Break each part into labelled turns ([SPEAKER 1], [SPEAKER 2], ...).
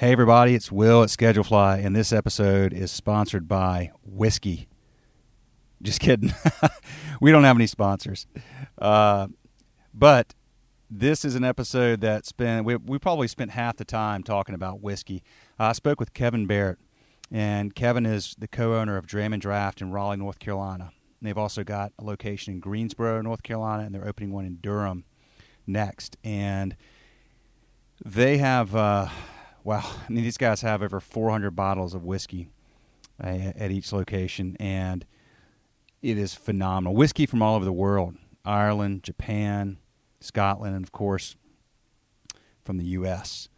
[SPEAKER 1] Hey, everybody, it's Will at Schedulefly, and this episode is sponsored by Whiskey. Just kidding. we don't have any sponsors. Uh, but this is an episode that's been, we, we probably spent half the time talking about whiskey. I spoke with Kevin Barrett, and Kevin is the co owner of Dram and Draft in Raleigh, North Carolina. And they've also got a location in Greensboro, North Carolina, and they're opening one in Durham next. And they have, uh, wow, I mean, these guys have over 400 bottles of whiskey uh, at each location, and it is phenomenal. Whiskey from all over the world Ireland, Japan, Scotland, and of course, from the U.S.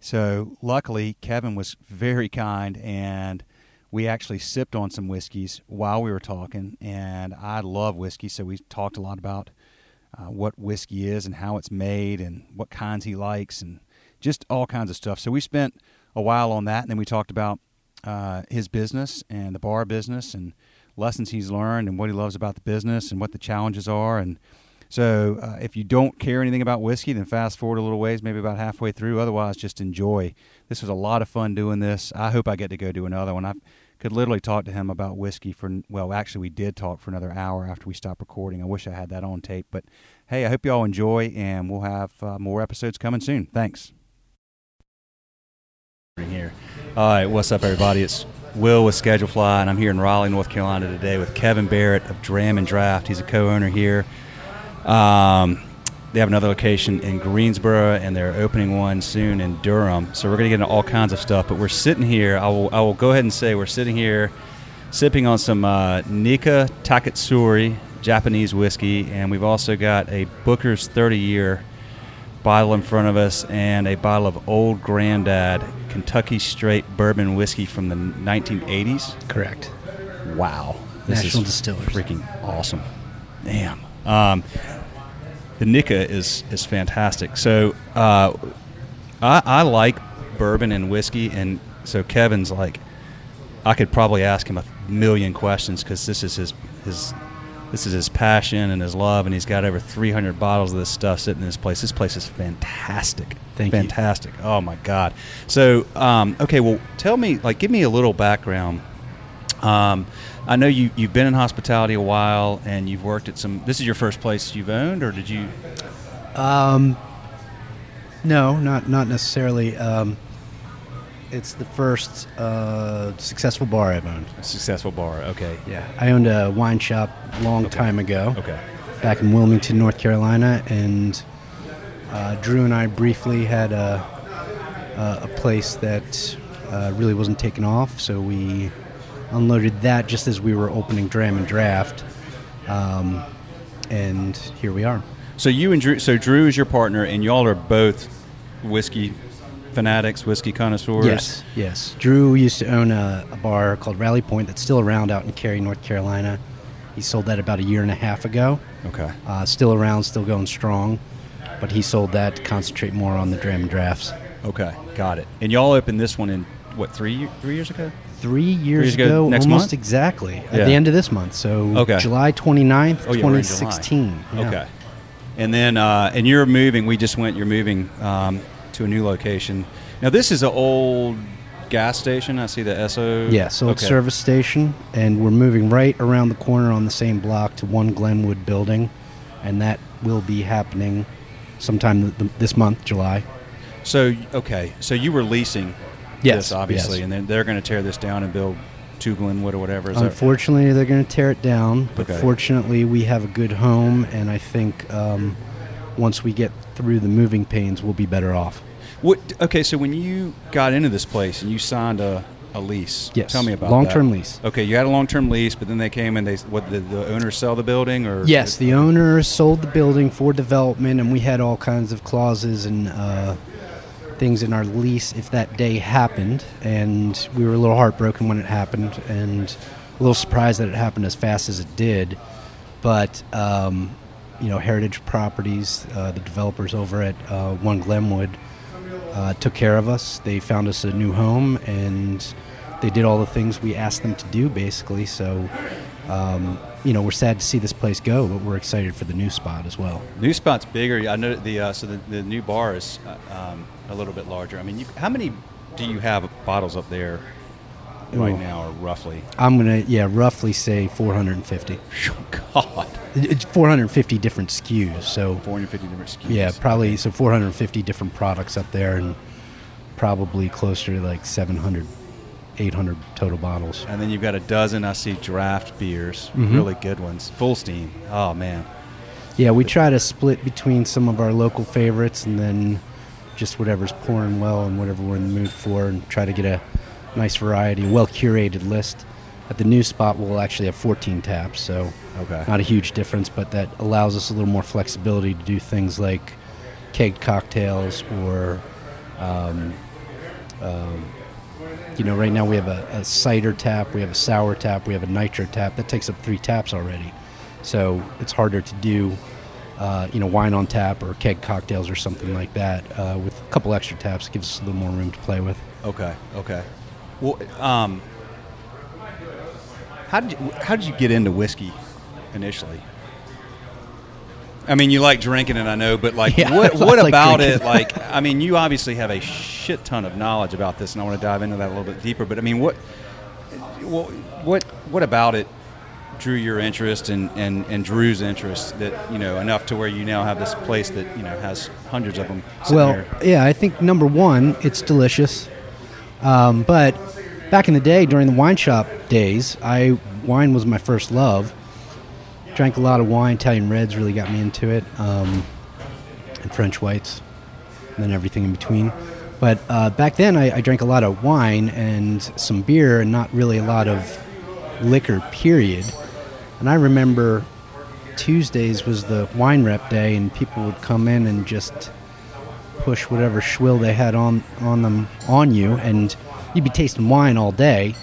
[SPEAKER 1] So, luckily, Kevin was very kind and we actually sipped on some whiskeys while we were talking, and I love whiskey, so we talked a lot about uh, what whiskey is and how it's made and what kinds he likes and just all kinds of stuff. So we spent a while on that, and then we talked about uh, his business and the bar business and lessons he's learned and what he loves about the business and what the challenges are. And so, uh, if you don't care anything about whiskey, then fast forward a little ways, maybe about halfway through. Otherwise, just enjoy. This was a lot of fun doing this. I hope I get to go do another one. I've could literally talk to him about whiskey for well actually we did talk for another hour after we stopped recording i wish i had that on tape but hey i hope you all enjoy and we'll have uh, more episodes coming soon thanks here all right what's up everybody it's will with Schedulefly, and i'm here in raleigh north carolina today with kevin barrett of dram and draft he's a co-owner here um, they have another location in Greensboro, and they're opening one soon in Durham. So we're going to get into all kinds of stuff. But we're sitting here. I will, I will go ahead and say we're sitting here, sipping on some uh, Nikka Taketsuru Japanese whiskey, and we've also got a Booker's 30 year bottle in front of us, and a bottle of Old Grandad Kentucky Straight Bourbon whiskey from the 1980s.
[SPEAKER 2] Correct.
[SPEAKER 1] Wow,
[SPEAKER 2] this National is Distillers.
[SPEAKER 1] freaking awesome. Damn. Um, the Nikka is is fantastic. So uh, I, I like bourbon and whiskey, and so Kevin's like, I could probably ask him a million questions because this is his his this is his passion and his love, and he's got over 300 bottles of this stuff sitting in this place. This place is fantastic.
[SPEAKER 2] Thank
[SPEAKER 1] fantastic. You. Oh my God. So um, okay, well, tell me, like, give me a little background. Um, I know you you've been in hospitality a while, and you've worked at some. This is your first place you've owned, or did you?
[SPEAKER 2] Um, no, not not necessarily. Um, it's the first uh, successful bar I've owned.
[SPEAKER 1] A successful bar, okay.
[SPEAKER 2] Yeah, I owned a wine shop a long
[SPEAKER 1] okay.
[SPEAKER 2] time ago.
[SPEAKER 1] Okay.
[SPEAKER 2] Back in Wilmington, North Carolina, and uh, Drew and I briefly had a a, a place that uh, really wasn't taken off, so we unloaded that just as we were opening Dram and Draft, um, and here we are.
[SPEAKER 1] So you and Drew, so Drew is your partner, and y'all are both whiskey fanatics, whiskey connoisseurs.
[SPEAKER 2] Yes, yes. Drew used to own a, a bar called Rally Point that's still around out in Cary, North Carolina. He sold that about a year and a half ago.
[SPEAKER 1] Okay.
[SPEAKER 2] Uh, still around, still going strong, but he sold that to concentrate more on the dram and drafts.
[SPEAKER 1] Okay, got it. And y'all opened this one in what three three years ago?
[SPEAKER 2] three years,
[SPEAKER 1] three years ago,
[SPEAKER 2] ago
[SPEAKER 1] next
[SPEAKER 2] almost
[SPEAKER 1] month?
[SPEAKER 2] exactly
[SPEAKER 1] Yeah.
[SPEAKER 2] at the end of this month. So
[SPEAKER 1] Okay.
[SPEAKER 2] July 29th,
[SPEAKER 1] Oh, yeah,
[SPEAKER 2] 2016. Yeah.
[SPEAKER 1] Okay. And then, uh, and you're moving. We just went. You're moving um, to a new location. Now, this is an old gas station. I see the SO.
[SPEAKER 2] Yes, old
[SPEAKER 1] okay.
[SPEAKER 2] service station, and we're moving right around the corner on the same block to one Glenwood building, and that will be happening sometime th- th- this month, July.
[SPEAKER 1] So, okay. So you were leasing
[SPEAKER 2] Yes,
[SPEAKER 1] this, obviously,
[SPEAKER 2] yes.
[SPEAKER 1] and then they're going to tear this down and build two Glenwood or whatever. Is that-
[SPEAKER 2] Unfortunately, they're going to tear it down, but
[SPEAKER 1] Okay.
[SPEAKER 2] fortunately, we have a good home, and I think um, once we get through the moving pains, we'll be better off.
[SPEAKER 1] What? Okay, so when you got into this place and you signed a, a lease,
[SPEAKER 2] Yes,
[SPEAKER 1] tell me about
[SPEAKER 2] long-term
[SPEAKER 1] that.
[SPEAKER 2] lease.
[SPEAKER 1] Okay, you had a long term lease, but then they came and they what did the owners sell the building or
[SPEAKER 2] Yes, the owner sold the building for development, and we had all kinds of clauses and uh, things in our lease if that day happened. And we were a little heartbroken when it happened, and a little surprised that it happened as fast as it did. But um, you know, Heritage Properties, uh, the developers over at uh, One Glenwood, uh, took care of us. They found us a new home, and they did all the things we asked them to do, basically. So, um, you know, we're sad to see this place go, but we're excited for the new spot as well.
[SPEAKER 1] New spot's bigger. I know the uh, so the, the new bar is uh, um, a little bit larger. I mean, you, how many do you have bottles up there right
[SPEAKER 2] Ooh.
[SPEAKER 1] now, or roughly?
[SPEAKER 2] I'm gonna yeah roughly say 450.
[SPEAKER 1] God,
[SPEAKER 2] It's 450 different SKUs. So
[SPEAKER 1] 450 different SKUs.
[SPEAKER 2] yeah, probably so 450 different products up there, and probably closer to like 700, 800 total bottles.
[SPEAKER 1] And then you've got a dozen, I see, draft beers,
[SPEAKER 2] Mhm.
[SPEAKER 1] really good ones, Fullsteam. Oh man,
[SPEAKER 2] Yeah, we try to split between some of our local favorites and then just whatever's pouring well and whatever we're in the mood for, and try to get a nice variety, well curated list. At the new spot, we'll actually have 14 taps, so
[SPEAKER 1] okay.
[SPEAKER 2] not a huge difference, but that allows us a little more flexibility to do things like kegged cocktails or, um, um, you know, right now we have a, a cider tap, we have a sour tap, we have a nitro tap. That takes up three taps already. So it's harder to do, uh, you know, wine on tap or keg cocktails or something like that. Uh, with a couple extra taps, it gives us a little more room to play with.
[SPEAKER 1] Okay. Okay. Well, um, how did you how did you get into whiskey initially? I mean, you like drinking it, I know, but like,
[SPEAKER 2] Yeah,
[SPEAKER 1] what what
[SPEAKER 2] like
[SPEAKER 1] about
[SPEAKER 2] drinking.
[SPEAKER 1] it? Like, I mean, you obviously have a shit ton of knowledge about this, and I want to dive into that a little bit deeper. But I mean, what what what what about it drew your interest and, and, and Drew's interest that you know enough to where you now have this place that you know has hundreds of them.
[SPEAKER 2] Well, yeah, I think number one, it's delicious. Um, but back in the day, during the wine shop days, I wine was my first love. Drank a lot of wine. Italian reds really got me into it, um, and French whites, and then everything in between. But uh, back then, I, I drank a lot of wine and some beer, and not really a lot of liquor. Period. And I remember Tuesdays was the wine rep day, and people would come in and just push whatever schwill they had on on them on you, and you'd be tasting wine all day.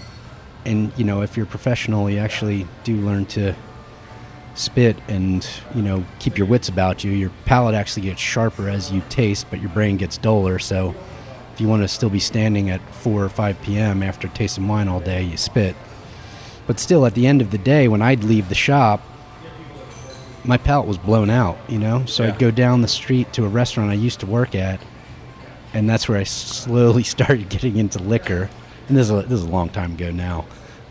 [SPEAKER 2] And you know, if you're professional, you actually do learn to spit and you know keep your wits about you. Your palate actually gets sharper as you taste, but your brain gets duller. So, if you want to still be standing at four or five p.m. after tasting wine all day, you spit. But still, at the end of the day, when I'd leave the shop, my palate was blown out, you know? So
[SPEAKER 1] Yeah.
[SPEAKER 2] I'd go down the street to a restaurant I used to work at, and that's where I slowly started getting into liquor. And this is a, this is a long time ago now.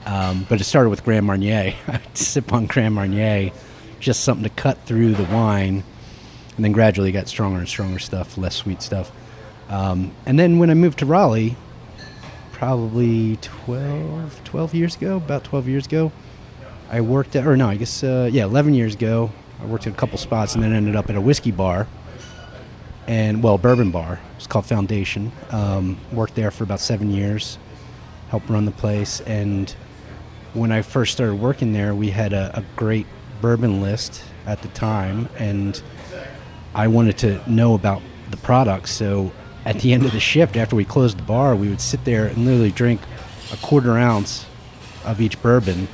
[SPEAKER 2] Um, but it started with Grand Marnier. I'd sip on Grand Marnier, just something to cut through the wine. And then gradually got stronger and stronger stuff, less sweet stuff. Um, and then when I moved to Raleigh, probably 12, 12 years ago, about 12 years ago, I worked at, or no, I guess, uh, yeah, 11 years ago, I worked in a couple spots and then ended up at a whiskey bar and, well, bourbon bar. It's called Foundation. Um, worked there for about seven years, helped run the place. And when I first started working there, we had a, a great bourbon list at the time. And I wanted to know about the products. So at the end of the shift, after we closed the bar, we would sit there and literally drink a quarter ounce of each bourbon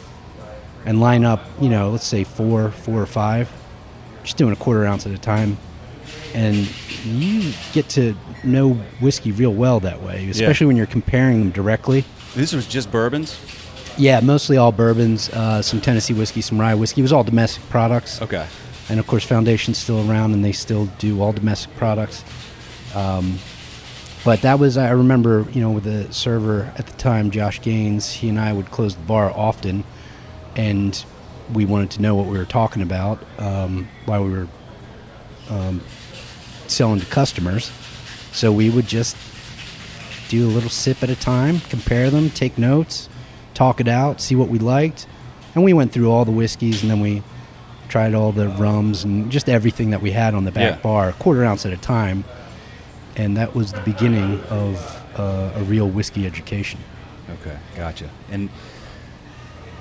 [SPEAKER 2] and line up, you know, let's say four, four or five, just doing a quarter ounce at a time. And you get to know whiskey real well that way, especially when you're comparing them directly.
[SPEAKER 1] This was just bourbons.
[SPEAKER 2] Yeah, mostly all bourbons, uh, some Tennessee whiskey, some rye whiskey. It was all domestic products.
[SPEAKER 1] Okay.
[SPEAKER 2] And of course, Foundation's still around, and they still do all domestic products. Um, but that was, I remember, you know, with the server at the time, Josh Gaines, he and I would close the bar often, and we wanted to know what we were talking about um, while we were um, selling to customers. So we would just do a little sip at a time, compare them, take notes, talk it out, see what we liked. And we went through all the whiskeys and then we tried all the rums and just everything that we had on the back
[SPEAKER 1] Yeah.
[SPEAKER 2] bar, a quarter ounce at a time. And that was the beginning of uh, a real whiskey education.
[SPEAKER 1] Okay, gotcha. And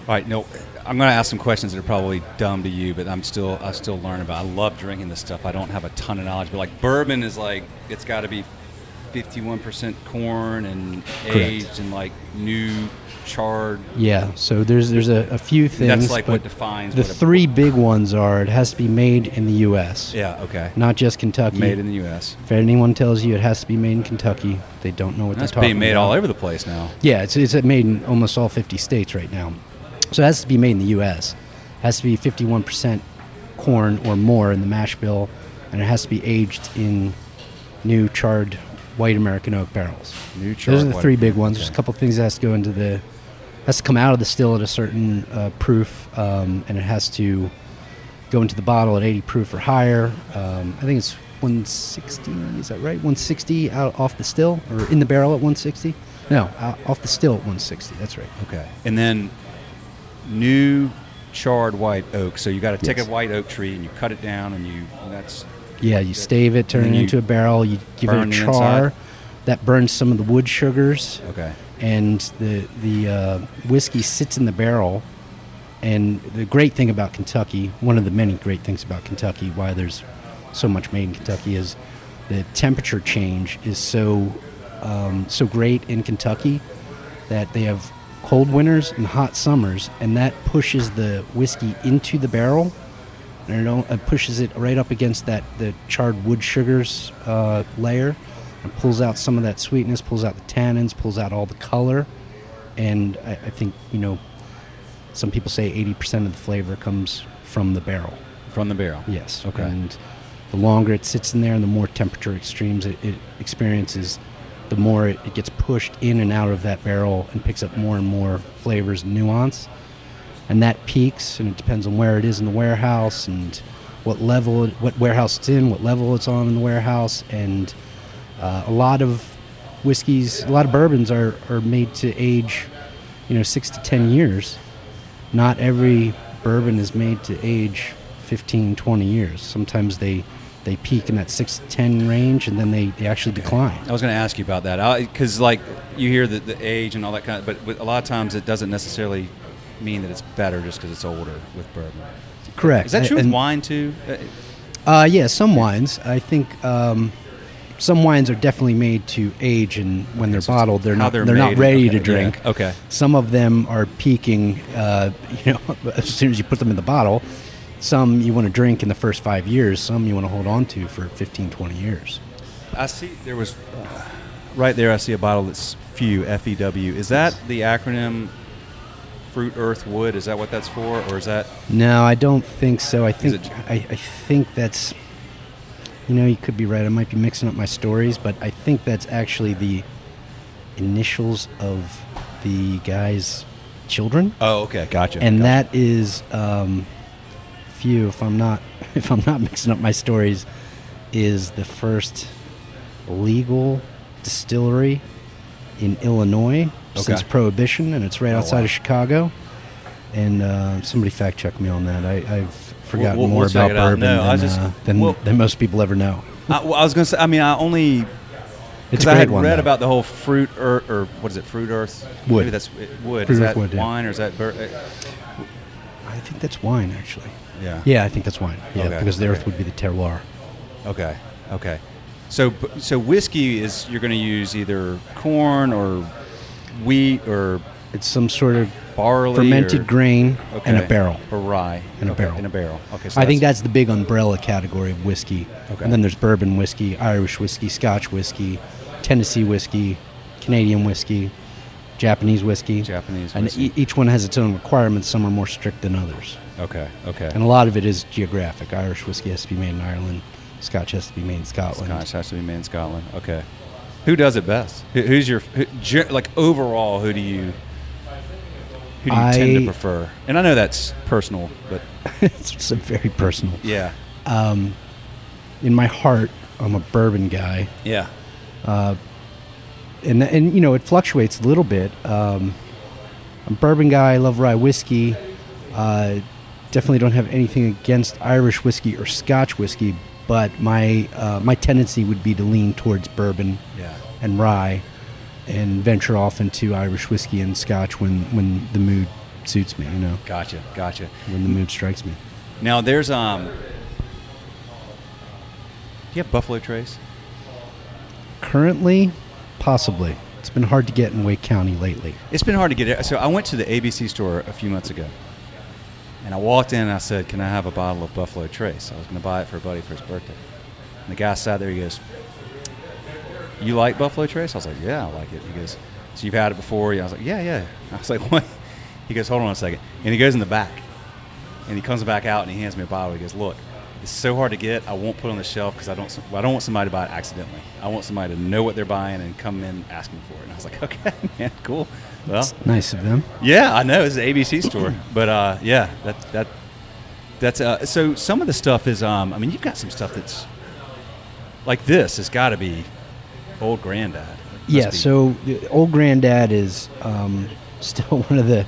[SPEAKER 1] all right, no, I'm going to ask some questions that are probably dumb to you, but I'm still I still learn about. I love drinking this stuff. I don't have a ton of knowledge, but like bourbon is like it's got to be 51% corn and aged and like new charred.
[SPEAKER 2] Yeah, so there's there's a, a few things.
[SPEAKER 1] That's like what defines
[SPEAKER 2] the
[SPEAKER 1] what
[SPEAKER 2] three big ones are it has to be made in the U.S.
[SPEAKER 1] Yeah. Okay.
[SPEAKER 2] not just Kentucky.
[SPEAKER 1] Made in the U.S.
[SPEAKER 2] If anyone tells you it has to be made in Kentucky, they don't know what
[SPEAKER 1] That's
[SPEAKER 2] they're talking about
[SPEAKER 1] being made
[SPEAKER 2] about.
[SPEAKER 1] all over the place now.
[SPEAKER 2] Yeah, it's, it's made in almost all 50 states right now. So it has to be made in the U.S. It has to be 51% corn or more in the mash bill, and it has to be aged in new charred white American oak barrels.
[SPEAKER 1] New charred.
[SPEAKER 2] Those are the three big ones. There's a couple things that has to go into the has to come out of the still at a certain uh, proof, um, and it has to go into the bottle at 80 proof or higher. Um, I think it's 160. Is that right? 160 out off the still or in the barrel at 160? No, off the still at 160. That's right.
[SPEAKER 1] Okay. And then new charred white oak. So you got to take
[SPEAKER 2] Yes.
[SPEAKER 1] a white oak tree and you cut it down and you and that's
[SPEAKER 2] Yeah, you stave it, turn it into a barrel. You give it a char that burns some of the wood sugars.
[SPEAKER 1] okay.
[SPEAKER 2] and the the uh, whiskey sits in the barrel. And the great thing about Kentucky, one of the many great things about Kentucky, why there's so much made in Kentucky, is the temperature change is so um, so great in Kentucky that they have cold winters and hot summers, and that pushes the whiskey into the barrel, and it, it pushes it right up against that the charred wood sugars uh, layer, and pulls out some of that sweetness, pulls out the tannins, pulls out all the color, and I, I think you know, some people say 80% of the flavor comes from the barrel.
[SPEAKER 1] From the barrel.
[SPEAKER 2] Yes.
[SPEAKER 1] Okay.
[SPEAKER 2] And the longer it sits in there and the more temperature extremes it, it experiences, the more it, gets pushed in and out of that barrel and picks up more and more flavors and nuance. And that peaks, and it depends on where it is in the warehouse and what level, what warehouse it's in, what level it's on in the warehouse. And uh, a lot of whiskeys, a lot of bourbons are, are made to age, you know, six to ten years. Not every bourbon is made to age 15, 20 years. Sometimes they they peak in that 610 range, and then they, they actually decline.
[SPEAKER 1] I was going to ask you about that because, like, you hear the, the age and all that kind of, but a lot of times it doesn't necessarily mean that it's better just because it's older with bourbon.
[SPEAKER 2] Correct.
[SPEAKER 1] Is that true with
[SPEAKER 2] And-
[SPEAKER 1] wine too? Uh,
[SPEAKER 2] Uh, yeah, some wines. I think um, some wines are definitely made to age, and when they're
[SPEAKER 1] so
[SPEAKER 2] bottled, they're not
[SPEAKER 1] they're
[SPEAKER 2] they're, not ready
[SPEAKER 1] Okay,
[SPEAKER 2] to drink.
[SPEAKER 1] yeah, okay.
[SPEAKER 2] Some of them are peaking. Uh, you know, as soon as you put them in the bottle. Some you want to drink in the first five years. Some you want to hold on to for 15, 20 years.
[SPEAKER 1] I see there was uh, right there. I see a bottle that's FEW F E W. Is that the acronym? Fruit, earth, wood. Is that what that's for, or is that?
[SPEAKER 2] No, I don't think so. I think
[SPEAKER 1] it-
[SPEAKER 2] I, I think that's you know you could be right. I might be mixing up my stories, but I think that's actually the initials of the guy's children,
[SPEAKER 1] Oh, okay, gotcha.
[SPEAKER 2] and
[SPEAKER 1] gotcha.
[SPEAKER 2] that is um, FEW. If I'm not if I'm not mixing up my stories, is the first legal distillery in Illinois since Prohibition, and it's right
[SPEAKER 1] Oh,
[SPEAKER 2] outside
[SPEAKER 1] wow.
[SPEAKER 2] of Chicago. And uh, somebody fact check me on that. I, I've forgotten
[SPEAKER 1] we'll-
[SPEAKER 2] more
[SPEAKER 1] we'll
[SPEAKER 2] about bourbon
[SPEAKER 1] No,
[SPEAKER 2] than,
[SPEAKER 1] just-
[SPEAKER 2] uh, than,
[SPEAKER 1] well-
[SPEAKER 2] than most people ever know.
[SPEAKER 1] I, well, I was going to say. I mean, I only because I had
[SPEAKER 2] one.
[SPEAKER 1] read
[SPEAKER 2] though.
[SPEAKER 1] about the whole fruit earth or what is it? Fruit earth
[SPEAKER 2] Wood.
[SPEAKER 1] Maybe that's wood.
[SPEAKER 2] Fruit
[SPEAKER 1] is that
[SPEAKER 2] wood, yeah.
[SPEAKER 1] wine or is that? Bur- uh,
[SPEAKER 2] I think that's wine, actually.
[SPEAKER 1] Yeah.
[SPEAKER 2] Yeah, I think that's wine. Yeah,
[SPEAKER 1] Okay,
[SPEAKER 2] because the earth would be the terroir.
[SPEAKER 1] Okay. Okay. So so whiskey is you're going to use either corn or wheat or
[SPEAKER 2] It's some sort of
[SPEAKER 1] barley
[SPEAKER 2] fermented
[SPEAKER 1] or,
[SPEAKER 2] grain and a barrel.
[SPEAKER 1] or rye
[SPEAKER 2] And a
[SPEAKER 1] Okay,
[SPEAKER 2] barrel.
[SPEAKER 1] in a barrel. Okay. So
[SPEAKER 2] I think that's the big umbrella category of whiskey.
[SPEAKER 1] Okay.
[SPEAKER 2] And then there's bourbon whiskey, Irish whiskey, Scotch whiskey, Tennessee whiskey, Canadian whiskey, Japanese whiskey.
[SPEAKER 1] Japanese
[SPEAKER 2] And
[SPEAKER 1] whiskey.
[SPEAKER 2] e- each one has its own requirements. Some are more strict than others.
[SPEAKER 1] Okay. Okay.
[SPEAKER 2] And a lot of it is geographic. Irish whiskey has to be made in Ireland. Scotch has to be made in Scotland.
[SPEAKER 1] Scotch has to be made in Scotland. Okay. Who does it best? Who, who's your who, like overall? Who do you who do you tend to prefer? And I know that's personal, but
[SPEAKER 2] it's very personal.
[SPEAKER 1] yeah,
[SPEAKER 2] Um, in my heart, I'm a bourbon guy.
[SPEAKER 1] yeah, Uh,
[SPEAKER 2] and and you know it fluctuates a little bit. Um, I'm a bourbon guy. I love rye whiskey. Uh, definitely don't have anything against Irish whiskey or Scotch whiskey, but my uh, my tendency would be to lean towards bourbon
[SPEAKER 1] yeah.
[SPEAKER 2] and rye, and venture off into Irish whiskey and Scotch when when the mood suits me. You know,
[SPEAKER 1] Gotcha, gotcha.
[SPEAKER 2] when the mood strikes me.
[SPEAKER 1] Now there's um. Do you have Buffalo Trace?
[SPEAKER 2] Currently, possibly. It's been hard to get in Wake County lately.
[SPEAKER 1] It's been hard to get it. So I went to the ABC store a few months ago, and I walked in and I said, "Can I have a bottle of Buffalo Trace?" I was going to buy it for a buddy for his birthday. And the guy sat there. He goes, "You like Buffalo Trace?" I was like, "Yeah, I like it." He goes, "So you've had it before?" I was like, "Yeah, yeah." I was like, "What?" He goes, "Hold on a second. and he goes in the back, and he comes back out and he hands me a bottle. He goes, "Look," It's so hard to get. I won't put it on the shelf because I don't. I don't want somebody to buy it accidentally. I want somebody to know what they're buying and come in asking for it. And I was like, okay, man, cool. Well,
[SPEAKER 2] nice of them.
[SPEAKER 1] yeah, I know it's an ABC store, but uh, yeah, that that that's uh, so. Some of the stuff is. Um, I mean, you've got some stuff that's like this has got to be old granddad.
[SPEAKER 2] Yeah,
[SPEAKER 1] be-
[SPEAKER 2] so the Old Granddad is um, still one of the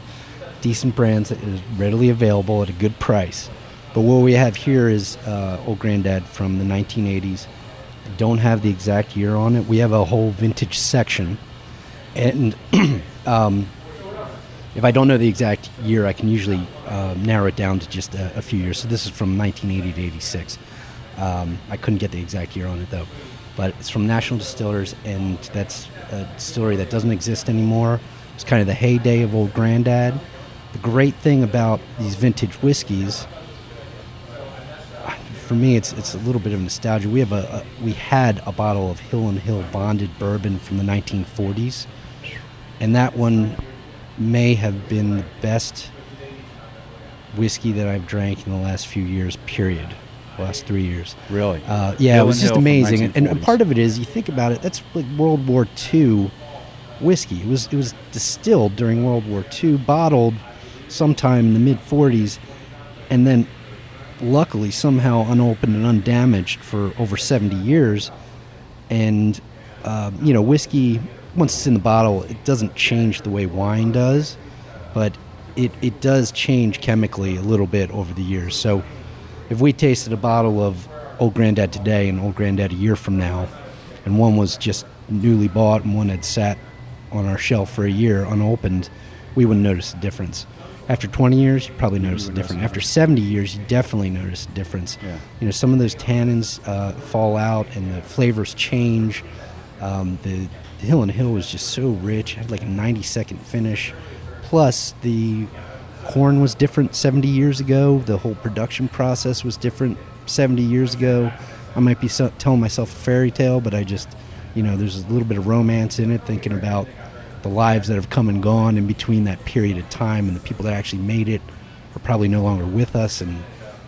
[SPEAKER 2] decent brands that is readily available at a good price. But what we have here is uh, Old Granddad from the 1980s. I don't have the exact year on it. We have a whole vintage section. And um, if I don't know the exact year, I can usually uh, narrow it down to just a, a few years. So this is from 1980 to 86. Um, I couldn't get the exact year on it though, but it's from National Distillers, and that's a distillery that doesn't exist anymore. It's kind of the heyday of Old Grandad. The great thing about these vintage whiskeys, for me, it's it's a little bit of nostalgia. We have a, a we had a bottle of Hill and Hill bonded bourbon from the 1940s, and that one may have been the best whiskey that I've drank in the last few years. Period. Last three years.
[SPEAKER 1] really,
[SPEAKER 2] Uh, yeah,
[SPEAKER 1] Hill
[SPEAKER 2] it was just
[SPEAKER 1] Hill
[SPEAKER 2] amazing, and, and part of it is you think about it. That's like World War II whiskey. It was it was distilled during World War II, bottled sometime in the mid 40s, and then luckily somehow unopened and undamaged for over 70 years. And um, you know, whiskey once it's in the bottle, it doesn't change the way wine does, but it it does change chemically a little bit over the years. So if we tasted a bottle of Old Granddad today and Old Granddad a year from now, and one was just newly bought and one had sat on our shelf for a year unopened, we wouldn't notice a difference. After 20 years, you probably notice a difference. After 70 years, you definitely notice a difference.
[SPEAKER 1] Yeah.
[SPEAKER 2] You know, some of those tannins uh, fall out and the flavors change. Um, the, the Hill and Hill was just so rich, had like a 90 second finish. Plus, the corn was different 70 years ago. The whole production process was different 70 years ago. I might be so- telling myself a fairy tale, but I just, you know, there's a little bit of romance in it, thinking about the lives that have come and gone in between that period of time, and the people that actually made it are probably no longer with us. And,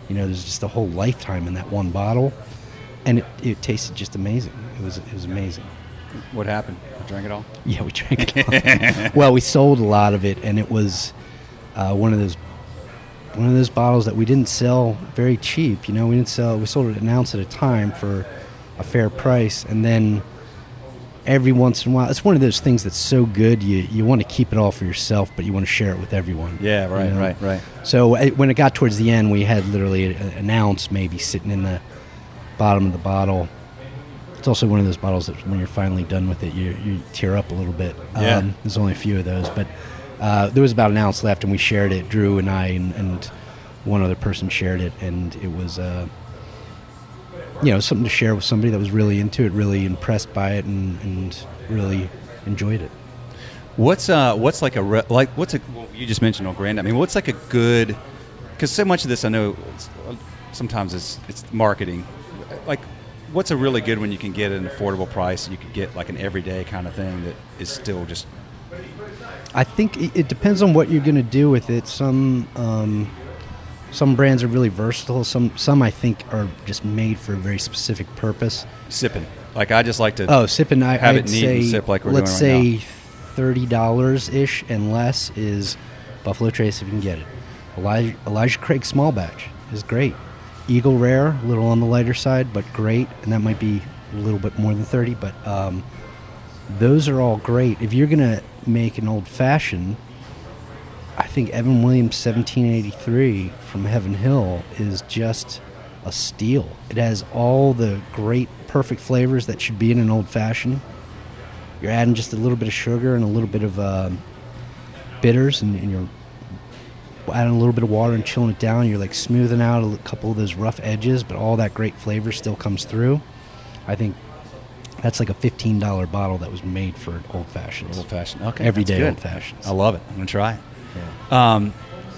[SPEAKER 2] you know, there's just a whole lifetime in that one bottle. And it, it tasted just amazing. It was, it was amazing.
[SPEAKER 1] what happened? we drank it all?
[SPEAKER 2] Yeah, we drank it. all. well, we sold a lot of it, and it was uh, one of those one of those bottles that we didn't sell very cheap. You know, we didn't sell. We sold it an ounce at a time for a fair price, and then every once in a while, it's one of those things that's so good you you want to keep it all for yourself, but you want to share it with everyone.
[SPEAKER 1] Yeah, right,
[SPEAKER 2] you know?
[SPEAKER 1] right, right.
[SPEAKER 2] So uh, when it got towards the end, we had literally an ounce maybe sitting in the bottom of the bottle. It's also one of those bottles that when you're finally done with it, you, you tear up a little bit.
[SPEAKER 1] Yeah.
[SPEAKER 2] there's only a few of those, but uh, there was about an ounce left, and we shared it. Drew and I and, and one other person shared it, and it was, uh, you know, something to share with somebody that was really into it, really impressed by it, and, and really enjoyed it.
[SPEAKER 1] What's uh what's like a re- like what's a well, you just mentioned old Grand. I mean, what's like a good because so much of this I know it's, sometimes it's it's marketing. Like, what's a really good one you can get at an affordable price? You could get like an everyday kind of thing that is still just
[SPEAKER 2] I think it, it depends on what you're going to do with it. Some um, some brands are really versatile. Some some I think are just made for a very specific purpose.
[SPEAKER 1] sipping. Like I just like to.
[SPEAKER 2] Oh, sipping. I,
[SPEAKER 1] Have
[SPEAKER 2] I'd
[SPEAKER 1] it neat and
[SPEAKER 2] say
[SPEAKER 1] sip like we're
[SPEAKER 2] let's
[SPEAKER 1] doing right
[SPEAKER 2] say thirty dollars ish and less is Buffalo Trace if you can get it. Elijah, Elijah Craig Small Batch is great. Eagle Rare, a little on the lighter side, but great, and that might be a little bit more than thirty. But um, those are all great. If you're gonna make an old fashioned, I think Evan Williams 1783 from Heaven Hill is just a steal. It has all the great, perfect flavors that should be in an old fashioned. You're adding just a little bit of sugar and a little bit of um, bitters, and, and you're adding a little bit of water and chilling it down. You're like smoothing out a couple of those rough edges, but all that great flavor still comes through. I think that's like a $15 bottle that was made for old fashions.
[SPEAKER 1] Old fashioned. Okay.
[SPEAKER 2] Everyday old fashions.
[SPEAKER 1] I love it. I'm gonna try it. Um,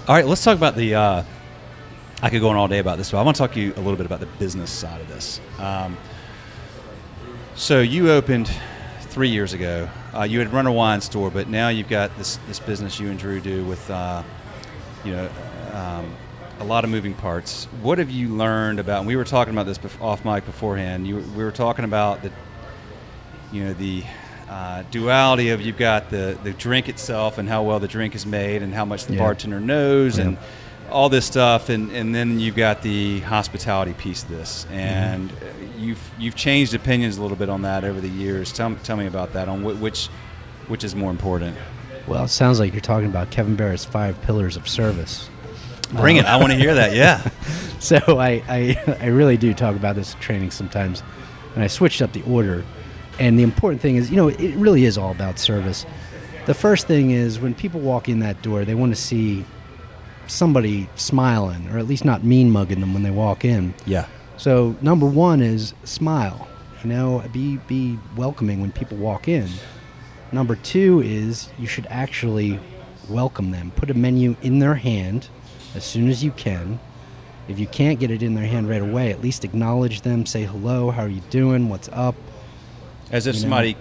[SPEAKER 1] all right, let's talk about the. Uh, I could go on all day about this, but I want to talk to you a little bit about the business side of this. Um, so you opened three years ago. Uh, you had run a wine store, but now you've got this this business you and Drew do with, uh, you know, um, a lot of moving parts. What have you learned about? And we were talking about this off mic beforehand. You, we were talking about the, you know, the uh, duality of you've got the the drink itself and how well the drink is made and how much the
[SPEAKER 2] Yeah.
[SPEAKER 1] bartender knows
[SPEAKER 2] Yeah.
[SPEAKER 1] and all this stuff, and, and then you've got the hospitality piece of this,
[SPEAKER 2] Mm-hmm.
[SPEAKER 1] and uh you've you've changed opinions a little bit on that over the years. Tell, tell me about that on wh- which which is more important.
[SPEAKER 2] Well, it sounds like you're talking about Kevin Barrett's five pillars of service.
[SPEAKER 1] Bring it! I want to hear that. Yeah.
[SPEAKER 2] So I, I, I really do talk about this in training sometimes, and I switched up the order. And the important thing is, you know, it really is all about service. The first thing is when people walk in that door, they want to see somebody smiling, or at least not mean mugging them when they walk in.
[SPEAKER 1] Yeah.
[SPEAKER 2] So number one is smile. You know, be be welcoming when people walk in. Number two is you should actually welcome them. Put a menu in their hand as soon as you can. If you can't get it in their hand right away, at least acknowledge them. Say hello. How are you doing? What's up?
[SPEAKER 1] As if
[SPEAKER 2] You know.
[SPEAKER 1] somebody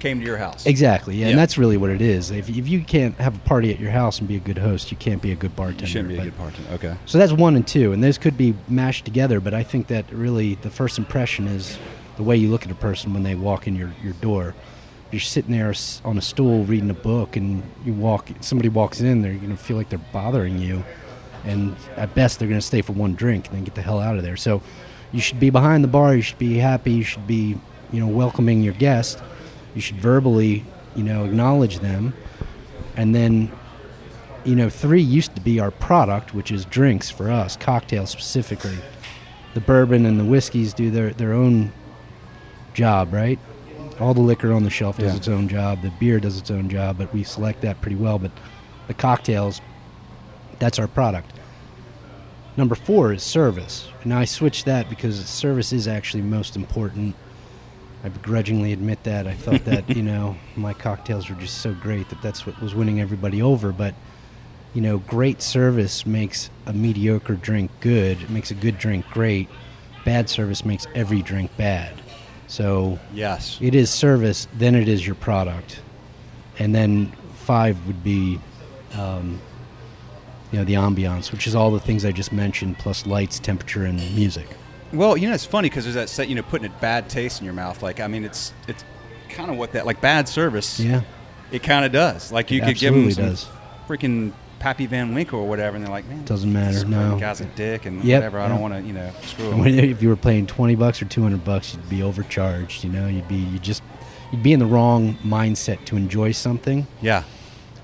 [SPEAKER 1] came to your house.
[SPEAKER 2] Exactly. Yeah,
[SPEAKER 1] Yeah.
[SPEAKER 2] and that's really what it is. If, if you can't have a party at your house and be a good host, you can't be a good bartender.
[SPEAKER 1] You shouldn't be a good bartender. Okay.
[SPEAKER 2] So that's one and two, and those could be mashed together. But I think that really the first impression is the way you look at a person when they walk in your, your door. If you're sitting there on a stool reading a book, and you walk, somebody walks in, they're going to feel like they're bothering you, and at best they're going to stay for one drink and then get the hell out of there. So you should be behind the bar. You should be happy. You should be, you know, welcoming your guest. You should verbally, you know, acknowledge them, and then you know, three used to be our product, which is drinks for us, cocktails specifically. The bourbon and the whiskeys do their, their own job, right? All the liquor on the shelf does
[SPEAKER 1] Yeah.
[SPEAKER 2] its own job. The beer does its own job, but we select that pretty well. But the cocktails, that's our product. Number four is service. And I switched that because service is actually most important. I begrudgingly admit that. I thought that, you know, my cocktails were just so great that that's what was winning everybody over. But, you know, great service makes a mediocre drink good. It makes a good drink great. Bad service makes every drink bad. So
[SPEAKER 1] Yes.
[SPEAKER 2] it is service, then it is your product. And then five would be, um, you know, the ambiance, which is all the things I just mentioned, plus lights, temperature, and music.
[SPEAKER 1] Well, you know, it's funny because there's that set, you know, putting a bad taste in your mouth. Like, I mean, it's it's kind of what that like bad service.
[SPEAKER 2] Yeah.
[SPEAKER 1] It kind of does. Like you
[SPEAKER 2] It
[SPEAKER 1] could give them some
[SPEAKER 2] does.
[SPEAKER 1] freaking Pappy Van Winkle or whatever, and they're like, man,
[SPEAKER 2] Doesn't matter, no.
[SPEAKER 1] guy's a dick and
[SPEAKER 2] Yep,
[SPEAKER 1] whatever. I don't want to, you know, screw him.
[SPEAKER 2] if you were paying twenty bucks or two hundred bucks, you'd be overcharged. You know, you'd be you just you'd be in the wrong mindset to enjoy something.
[SPEAKER 1] Yeah.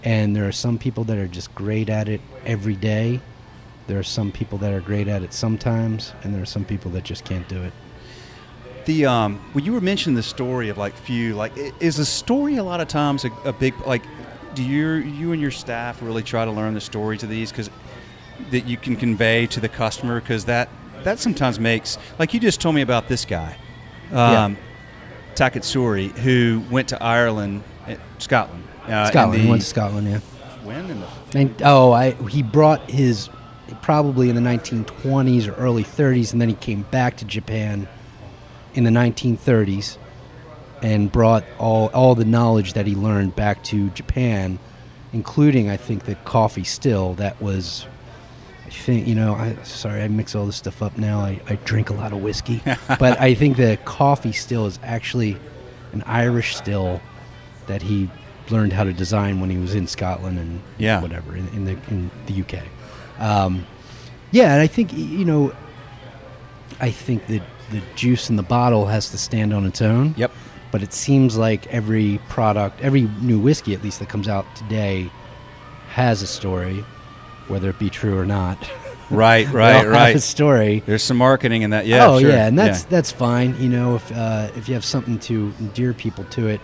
[SPEAKER 2] And there are some people that are just great at it every day. There are some people that are great at it sometimes, and there are some people that just can't do it.
[SPEAKER 1] The um, when you were mentioning the story of like FEW, like is the story a lot of times a, a big like, do you you and your staff really try to learn the stories of these because that you can convey to the customer because that that sometimes makes like you just told me about this guy, um, Taketsuru, who went to Ireland, eh, Scotland, uh,
[SPEAKER 2] Scotland,
[SPEAKER 1] the-
[SPEAKER 2] he went to Scotland, yeah.
[SPEAKER 1] when in the
[SPEAKER 2] And, oh, I he brought his probably in the 1920s or early 30s, and then he came back to Japan in the 1930s and brought all all the knowledge that he learned back to Japan, including I think the Coffey still that was. I think you know. I sorry, I mix all this stuff up now. I, I drink a lot of whiskey, but I think the Coffey still is actually an Irish still that he learned how to design when he was in Scotland and
[SPEAKER 1] Yeah.
[SPEAKER 2] whatever in, in the in the UK. Um, yeah, and I think you know, I think that the juice in the bottle has to stand on its own.
[SPEAKER 1] Yep.
[SPEAKER 2] But it seems like every product, every new whiskey at least that comes out today, has a story, whether it be true or not.
[SPEAKER 1] right, right,
[SPEAKER 2] all have a
[SPEAKER 1] right.
[SPEAKER 2] story.
[SPEAKER 1] There's some marketing in that. Yeah.
[SPEAKER 2] oh
[SPEAKER 1] sure.
[SPEAKER 2] yeah, and that's that's fine. You know, if uh, if you have something to endear people to it.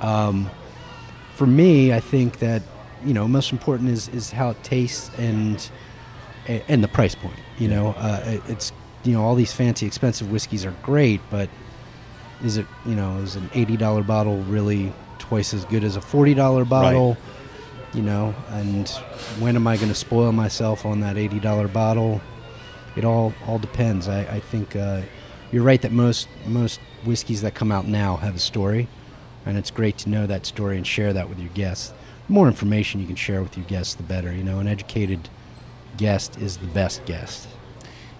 [SPEAKER 2] Um, for me, I think that you know most important is is how it tastes and and the price point. You know, uh, it- it's you know all these fancy expensive whiskeys are great, but is it you know is an eighty dollar bottle really twice as good as a forty dollar bottle? You know, and when am I going to spoil myself on that eighty dollar bottle? It all all depends. I, I think uh, you're right that most most whiskeys that come out now have a story, and it's great to know that story and share that with your guests. The more information you can share with your guests, the better. You know, an educated guest is the best guest.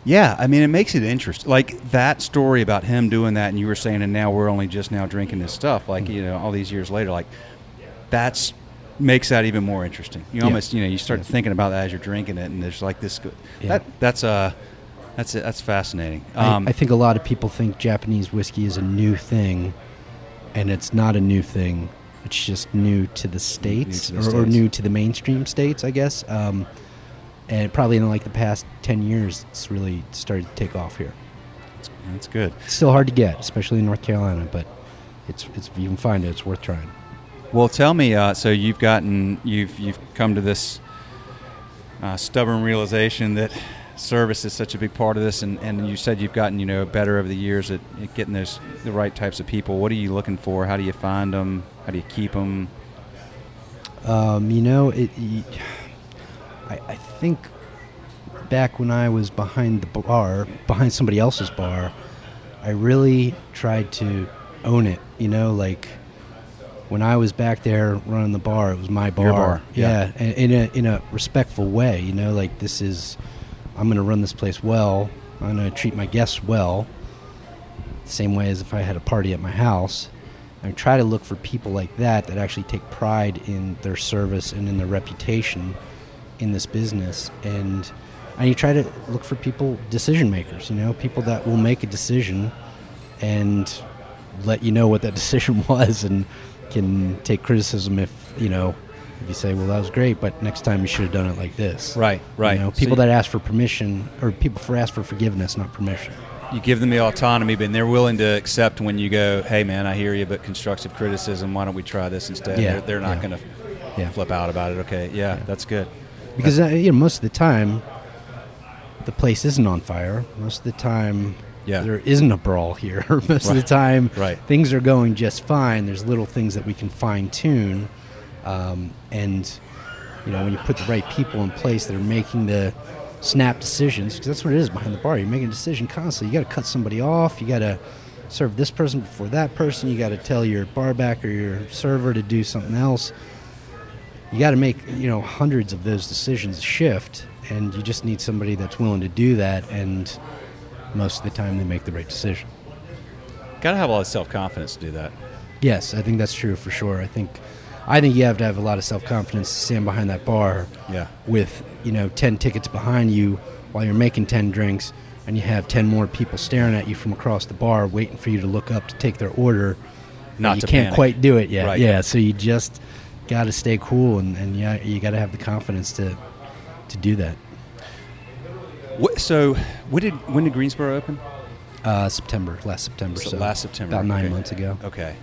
[SPEAKER 1] Yeah, I mean, it makes it interesting. Like that story about him doing that, and you were saying, and now we're only just now drinking this stuff. Like you know, all these years later, like that's makes that even more interesting. You
[SPEAKER 2] Yeah.
[SPEAKER 1] almost, you know, you start thinking about that as you're drinking it, and there's like this.
[SPEAKER 2] Yeah.
[SPEAKER 1] That that's uh, that's that's fascinating.
[SPEAKER 2] I-
[SPEAKER 1] Um,
[SPEAKER 2] I, think a lot of people think Japanese whiskey is a new thing, and it's not a new thing. It's just new to the states,
[SPEAKER 1] the
[SPEAKER 2] or, or new to the mainstream states, I guess. Um, and probably in like the past ten years, it's really started to take off here.
[SPEAKER 1] that's good.
[SPEAKER 2] It's still hard to get, especially in North Carolina, but it's it's if you can find it, it's worth trying.
[SPEAKER 1] Well, tell me. Uh, so you've gotten you've you've come to this uh, stubborn realization that service is such a big part of this, and, and you said you've gotten you know better over the years at, at getting those the right types of people. What are you looking for? How do you find them? How do you keep them?
[SPEAKER 2] Um, you know, it. y- I, I think back when I was behind the bar, behind somebody else's bar, I really tried to own it. You know, like when I was back there running the bar, it was my bar.
[SPEAKER 1] Your bar, yeah.
[SPEAKER 2] yeah, in a in a respectful way. You know, like this is, I'm going to run this place well. I'm going to treat my guests well. Same way as if I had a party at my house. I try to look for people like that that actually take pride in their service and in their reputation in this business. And and you try to look for people, decision makers. You know, people that will make a decision and let you know what that decision was, and can take criticism if you know if you say, "Well, that was great, but next time you should have done it like this."
[SPEAKER 1] Right, right.
[SPEAKER 2] You know,
[SPEAKER 1] So
[SPEAKER 2] people
[SPEAKER 1] you-
[SPEAKER 2] that ask for permission or people for ask for forgiveness, not permission.
[SPEAKER 1] You give them the autonomy, but they're willing to accept when you go, "Hey, man, I hear you, but constructive criticism. Why don't we try this instead?"
[SPEAKER 2] Yeah,
[SPEAKER 1] They're, they're not
[SPEAKER 2] yeah.
[SPEAKER 1] going to
[SPEAKER 2] Yeah.
[SPEAKER 1] flip out about it. Okay, yeah, that's good.
[SPEAKER 2] Because uh, you know most of the time the place isn't on fire. Most of the time
[SPEAKER 1] Yeah.
[SPEAKER 2] there isn't a brawl here. Most of the time
[SPEAKER 1] Right.
[SPEAKER 2] things are going just fine. There's little things that we can fine tune. Um, and you know when you put the right people in place that are making the snap decisions because that's what it is behind the bar. You're making a decision constantly. You got to cut somebody off. You got to serve this person before that person. You got to tell your bar back or your server to do something else you got to make you know hundreds of those decisions shift and you just need somebody that's willing to do that and most of the time they make the right decision
[SPEAKER 1] Got to have a lot of self confidence to do that.
[SPEAKER 2] yes i think that's true for sure i think i think you have to have a lot of self-confidence to stand behind that bar
[SPEAKER 1] Yeah.
[SPEAKER 2] with you know 10 tickets behind you while you're making 10 drinks and you have 10 more people staring at you from across the bar waiting for you to look up to take their order
[SPEAKER 1] Not
[SPEAKER 2] you
[SPEAKER 1] to
[SPEAKER 2] can't
[SPEAKER 1] panic.
[SPEAKER 2] quite do it yet
[SPEAKER 1] Right.
[SPEAKER 2] yeah so you just got to stay cool and, and yeah you got to have the confidence to to do that
[SPEAKER 1] What, so, when did when did Greensboro open?
[SPEAKER 2] uh, september last september
[SPEAKER 1] So
[SPEAKER 2] so,
[SPEAKER 1] last September,
[SPEAKER 2] about nine
[SPEAKER 1] okay.
[SPEAKER 2] months ago
[SPEAKER 1] Okay.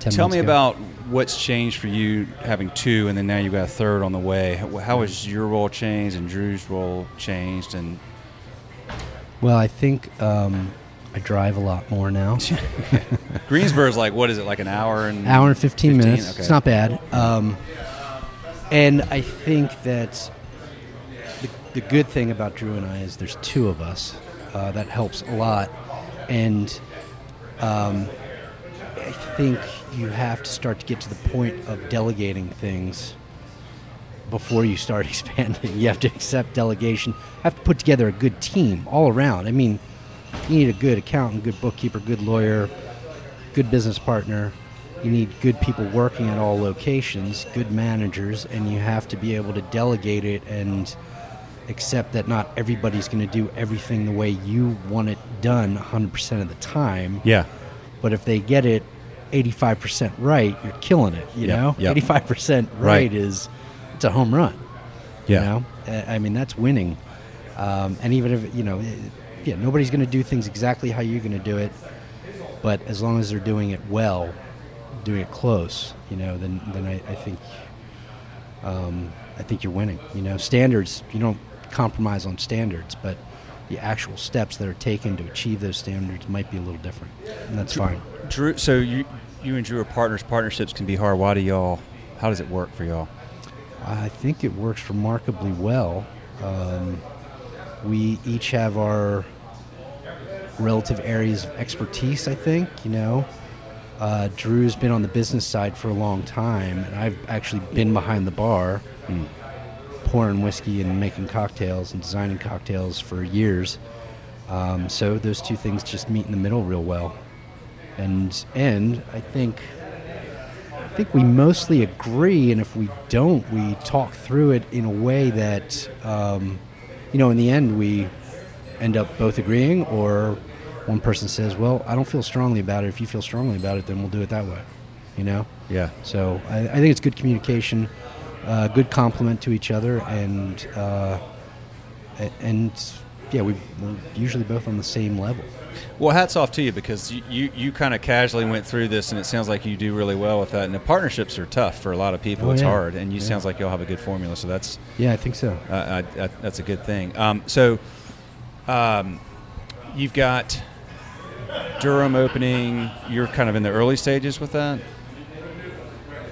[SPEAKER 2] 10
[SPEAKER 1] Tell me
[SPEAKER 2] ago.
[SPEAKER 1] about what's changed for you having two, and then now you've got a third on the way. How, how has your role changed and Drew's role changed? And
[SPEAKER 2] well i think um, i drive a lot more now
[SPEAKER 1] Greensboro's like what is it like an hour and
[SPEAKER 2] hour and 15, minutes.
[SPEAKER 1] Okay.
[SPEAKER 2] It's not bad. Um, and I think that the, the good thing about Drew and I is there's two of us. Uh, that helps a lot. And um, I think you have to start to get to the point of delegating things before you start expanding. You have to accept delegation. Have to put together a good team all around. I mean, you need a good accountant, good bookkeeper, good lawyer, good business partner. You need good people working at all locations, good managers, and you have to be able to delegate it and accept that not everybody's going to do everything the way you want it done 100% of the time.
[SPEAKER 1] Yeah.
[SPEAKER 2] But if they get it 85% right, you're killing it, you
[SPEAKER 1] Yep,
[SPEAKER 2] know?
[SPEAKER 1] yep.
[SPEAKER 2] 85% right,
[SPEAKER 1] Right.
[SPEAKER 2] is it's a home run.
[SPEAKER 1] Yeah.
[SPEAKER 2] You know? I mean, that's winning. Um, and even if, you know, yeah, nobody's going to do things exactly how you're going to do it, but as long as they're doing it well, doing it close, you know, then then I, I think um, I think you're winning. You know, standards you don't compromise on standards, but the actual steps that are taken to achieve those standards might be a little different, and that's fine.
[SPEAKER 1] Drew, so you you and Drew are partners. Partnerships can be hard. Why do y'all? How does it work for y'all?
[SPEAKER 2] I think it works remarkably well. Um, we each have our relative areas of expertise. I think you know. Uh, Drew's been on the business side for a long time, and I've actually been behind the bar, pouring whiskey and making cocktails and designing cocktails for years. Um, so those two things just meet in the middle real well, and and I think I think we mostly agree, and if we don't, we talk through it in a way that um, you know in the end we end up both agreeing, or one person says, "Well, I don't feel strongly about it. If you feel strongly about it, then we'll do it that way." You know.
[SPEAKER 1] Yeah.
[SPEAKER 2] So I, I think it's good communication, uh, good compliment to each other, and uh, and yeah, we, we're usually both on the same level.
[SPEAKER 1] Well, hats off to you because you, you, you kind of casually went through this, and it sounds like you do really well with that. And the partnerships are tough for a lot of people;
[SPEAKER 2] Oh,
[SPEAKER 1] it's
[SPEAKER 2] yeah.
[SPEAKER 1] hard, and you
[SPEAKER 2] Yeah.
[SPEAKER 1] sounds like you'll have a good formula. So that's
[SPEAKER 2] Yeah, I think so.
[SPEAKER 1] uh, I, I, that's a good thing. Um, so, um, you've got Durham opening. You're kind of in the early stages with that.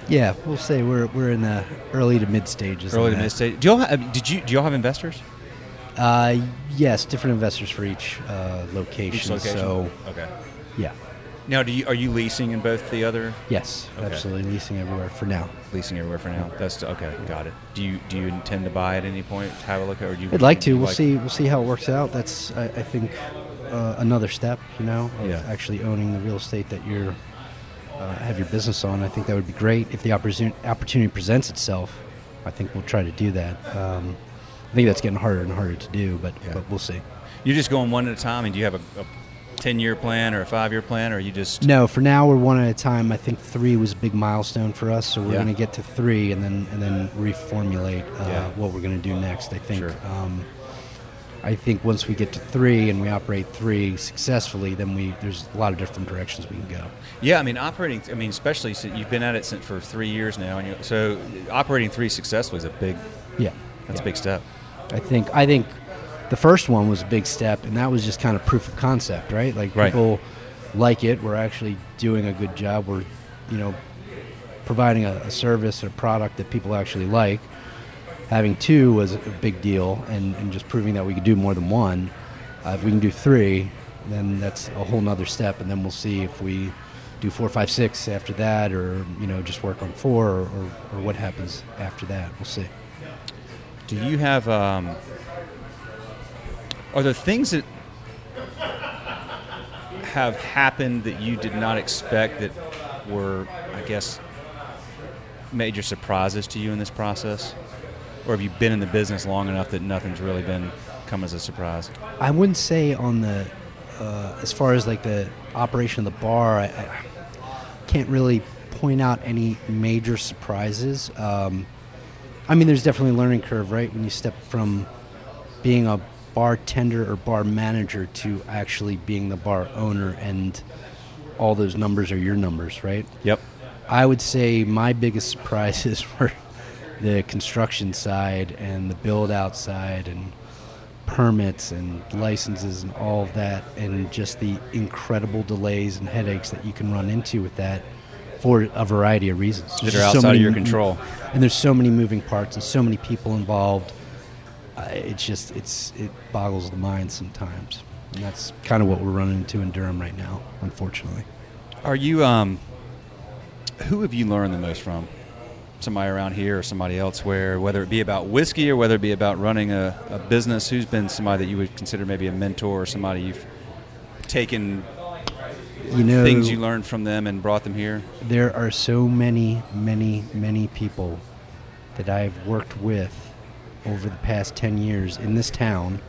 [SPEAKER 2] Yeah, we'll say we're we're in the early to mid stages.
[SPEAKER 1] Early to mid stage. Do y'all have, did you do y'all have investors?
[SPEAKER 2] Uh, yes, different investors for each uh, location.
[SPEAKER 1] Each location.
[SPEAKER 2] So
[SPEAKER 1] okay.
[SPEAKER 2] yeah,
[SPEAKER 1] Now, do you are you leasing in both the other
[SPEAKER 2] yes,
[SPEAKER 1] Okay.
[SPEAKER 2] absolutely leasing everywhere for now.
[SPEAKER 1] leasing everywhere for now? That's okay. Got it. Do you do you intend to buy at any point? Have a look, or do you?
[SPEAKER 2] I'd like to.
[SPEAKER 1] you
[SPEAKER 2] We'll
[SPEAKER 1] like-
[SPEAKER 2] see. We'll see how it works out. That's I, I think uh, another step. You know, of
[SPEAKER 1] Yeah.
[SPEAKER 2] actually owning the real estate that you're uh, have your business on. I think that would be great if the opportunity opportunity presents itself. I think we'll try to do that. Um, I think that's getting harder and harder to do, but
[SPEAKER 1] Yeah.
[SPEAKER 2] but we'll see.
[SPEAKER 1] You're just going one at a time, and do you have a, a ten year plan or a five year plan, or you just
[SPEAKER 2] No, for now we're one at a time. I think three was a big milestone for us, so we're
[SPEAKER 1] Yeah.
[SPEAKER 2] going to get to three and then and then reformulate uh,
[SPEAKER 1] Yeah.
[SPEAKER 2] what we're going to do next. I think.
[SPEAKER 1] Sure.
[SPEAKER 2] Um, I think once we get to three and we operate three successfully, then we there's a lot of different directions we can go.
[SPEAKER 1] Yeah, I mean, operating. I mean, especially since you've been at it since for three years now, and you so operating three successfully is a big.
[SPEAKER 2] Yeah,
[SPEAKER 1] That's
[SPEAKER 2] yeah.
[SPEAKER 1] a big step.
[SPEAKER 2] I think I think the first one was a big step, and that was just kind of proof of concept, right? Like
[SPEAKER 1] Right.
[SPEAKER 2] people like it. We're actually doing a good job. We're, you know, providing a, a service or product that people actually like. Having two was a big deal, and, and just proving that we could do more than one. Uh, if we can do three, then that's a whole nother step, and then we'll see if we do four, five, six after that, or you know, just work on four, or, or, or what happens after that. We'll see.
[SPEAKER 1] Do you have? Um, are there things that have happened that you did not expect that were, I guess, major surprises to you in this process, or have you been in the business long enough that nothing's really been come as a surprise?
[SPEAKER 2] I wouldn't say on the uh, as far as like the operation of the bar. I, I can't really point out any major surprises. Um, I mean, there's definitely a learning curve, right? When you step from being a bartender or bar manager to actually being the bar owner, and all those numbers are your numbers, right?
[SPEAKER 1] Yep.
[SPEAKER 2] I would say my biggest surprises were the construction side and the build out side and permits and licenses and all of that and just the incredible delays and headaches that you can run into with that for a variety of reasons.
[SPEAKER 1] That are
[SPEAKER 2] just so
[SPEAKER 1] outside of your control.
[SPEAKER 2] And there's so many moving parts and so many people involved. Uh, it's just it's it boggles the mind sometimes. And that's kind of what we're running into in Durham right now, unfortunately.
[SPEAKER 1] Are you? Um, who have you learned the most from? Somebody around here or somebody elsewhere, whether it be about whiskey or whether it be about running a, a business. Who's been somebody that you would consider maybe a mentor or somebody you've taken
[SPEAKER 2] You know
[SPEAKER 1] things you learned from them and brought them here?
[SPEAKER 2] there are so many, many, many people that I've worked with over the past 10 years in this town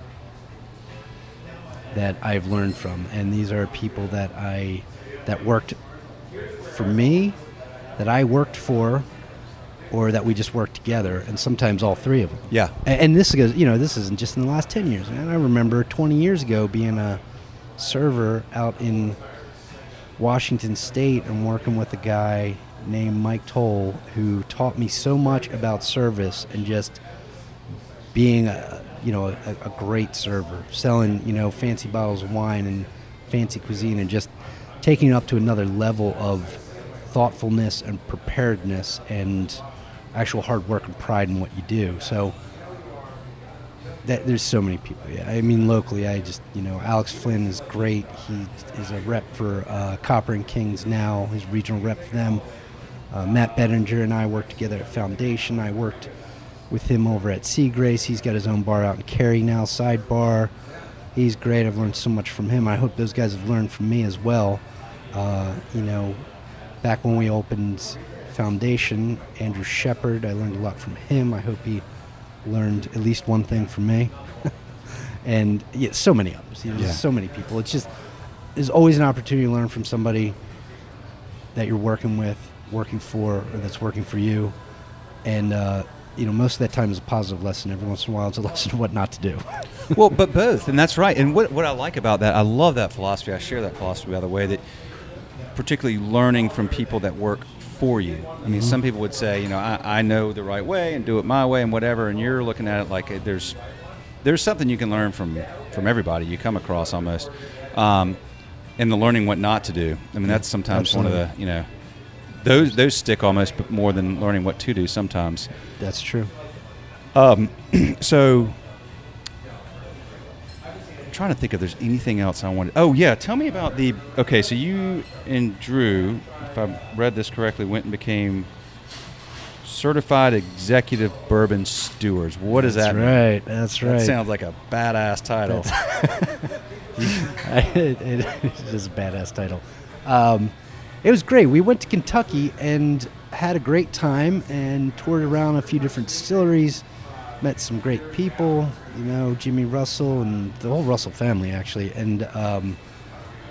[SPEAKER 2] that I've learned from. And these are people that I that worked for me, that I worked for, or that we just work together, and sometimes all three of them.
[SPEAKER 1] Yeah.
[SPEAKER 2] A- And this goes, you know, this isn't just in the last 10 years. Man, I remember 20 years ago being a server out in Washington State and working with a guy named Mike Toll who taught me so much about service and just being a you know a, a great server, selling you know fancy bottles of wine and fancy cuisine, and just taking it up to another level of thoughtfulness and preparedness and actual hard work and pride in what you do. So that there's so many people. Yeah, I mean locally, I just you know Alex Flynn is great. He is a rep for uh, Copper and Kings now. He's regional rep for them. Uh, Matt Bettinger and I worked together at Foundation. I worked with him over at Sea Grace. He's got his own bar out in Cary now, Sidebar. He's great. I've learned so much from him. I hope those guys have learned from me as well. Uh, you know, back when we opened Foundation, Andrew Shepard, I learned a lot from him. I hope he learned at least one thing from me. and yeah, so many others. You know,
[SPEAKER 1] Yeah.
[SPEAKER 2] So many people. It's just there's always an opportunity to learn from somebody that you're working with, working for, or that's working for you. And uh, you know, most of that time is a positive lesson. Every once in a while, it's a lesson of what not to do.
[SPEAKER 1] well, but both, and that's right. And what what I like about that, I love that philosophy. I share that philosophy by the way that, particularly learning from people that work for you. I mean, some people would say, you know, I, I know the right way and do it my way and whatever, and you're looking at it like uh, there's there's something you can learn from from everybody you come across almost, um, and the learning what not to do. I mean, that's sometimes one of the you know. Those, those stick almost more than learning what to do sometimes.
[SPEAKER 2] that's true.
[SPEAKER 1] Um, so trying to think if there's anything else I wanted. Oh yeah, tell me about the. Okay, so you and Drew, if I read this correctly, went and became certified executive bourbon stewards. What does
[SPEAKER 2] That's
[SPEAKER 1] that mean?
[SPEAKER 2] right. That's right.
[SPEAKER 1] That sounds like a badass title.
[SPEAKER 2] it, it, it is a badass title. Um, it was great. We went to Kentucky and had a great time and toured around a few different distilleries. Met some great people, you know, Jimmy Russell and the whole Russell family actually, and um,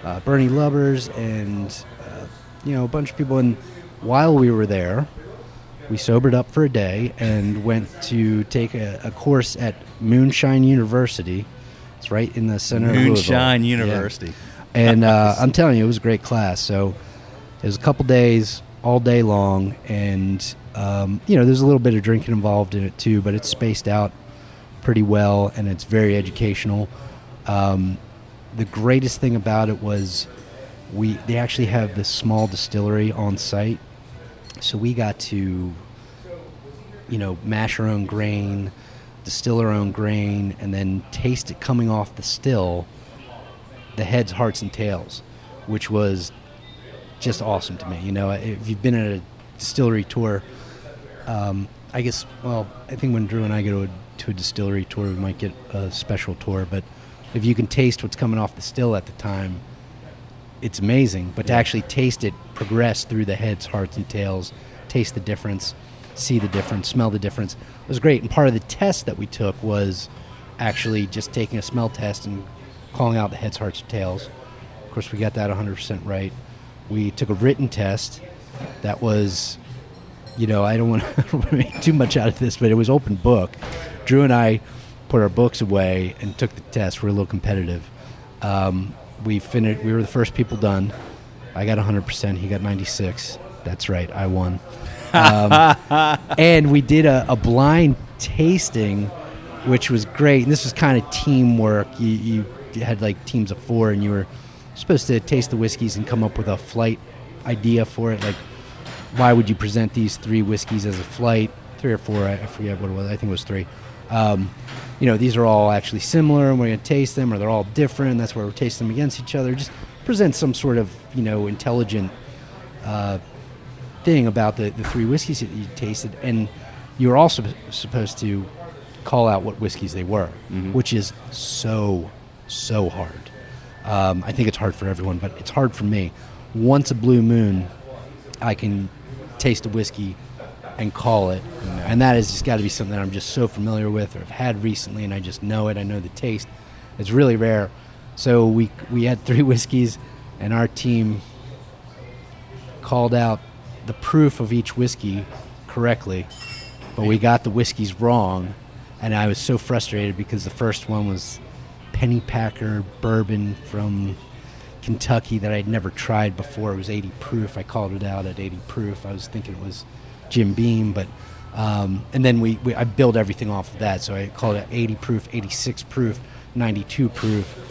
[SPEAKER 2] uh, Bernie Lubbers and uh, you know a bunch of people. And while we were there, we sobered up for a day and went to take a, a course at Moonshine University. It's right in the center of
[SPEAKER 1] Moonshine
[SPEAKER 2] Louisville. Yeah.
[SPEAKER 1] University.
[SPEAKER 2] And uh, I'm telling you, it was a great class. So it was a couple days, all day long, and um, you know, there's a little bit of drinking involved in it too, but it's spaced out pretty well, and it's very educational. Um, the greatest thing about it was we they actually have this small distillery on site, so we got to you know mash our own grain, distill our own grain, and then taste it coming off the still the heads, hearts, and tails, which was just awesome to me. You know, if you've been at a distillery tour, um, I guess, well, I think when Drew and I go to a, to a distillery tour, we might get a special tour, but if you can taste what's coming off the still at the time, it's amazing. But to actually taste it progress through the heads, hearts, and tails, taste the difference, see the difference, smell the difference was great. And part of the test that we took was actually just taking a smell test and calling out the heads, hearts, and tails. Of course, we got that 100% right. We took a written test that was, you know, I don't want to make too much out of this, but it was open book. Drew and I put our books away and took the test. We're a little competitive. Um, we finished. We were the first people done. I got 100%. He got 96. That's right. I won. Um, and we did a, a blind tasting, which was great. And this was kind of teamwork. You, you had like teams of four, and you were supposed to taste the whiskeys and come up with a flight idea for it. Like, why would you present these three whiskeys as a flight? Three or four, I, I forget what it was. I think it was three. Um, you know, these are all actually similar, and we're going to taste them, or they're all different. That's where we're tasting them against each other. Just present some sort of, you know, intelligent uh, thing about the, the three whiskeys that you tasted. And you were also supposed to call out what whiskeys they were, which is so, so hard. Um, I think it's hard for everyone, but it's hard for me. Once a blue moon, I can taste a whiskey and call it, and that has just got to be something that I'm just so familiar with, or have had recently, and I just know it. I know the taste. It's really rare. So we we had three whiskeys, and our team called out the proof of each whiskey correctly, but we got the whiskeys wrong, and I was so frustrated because the first one was Pennypacker bourbon from Kentucky that I'd never tried before. It was 80 proof. I called it out at 80 proof. I was thinking it was Jim Beam, but um, and then we, we I built everything off of that. So I called it 80 proof, 86 proof, 92 proof.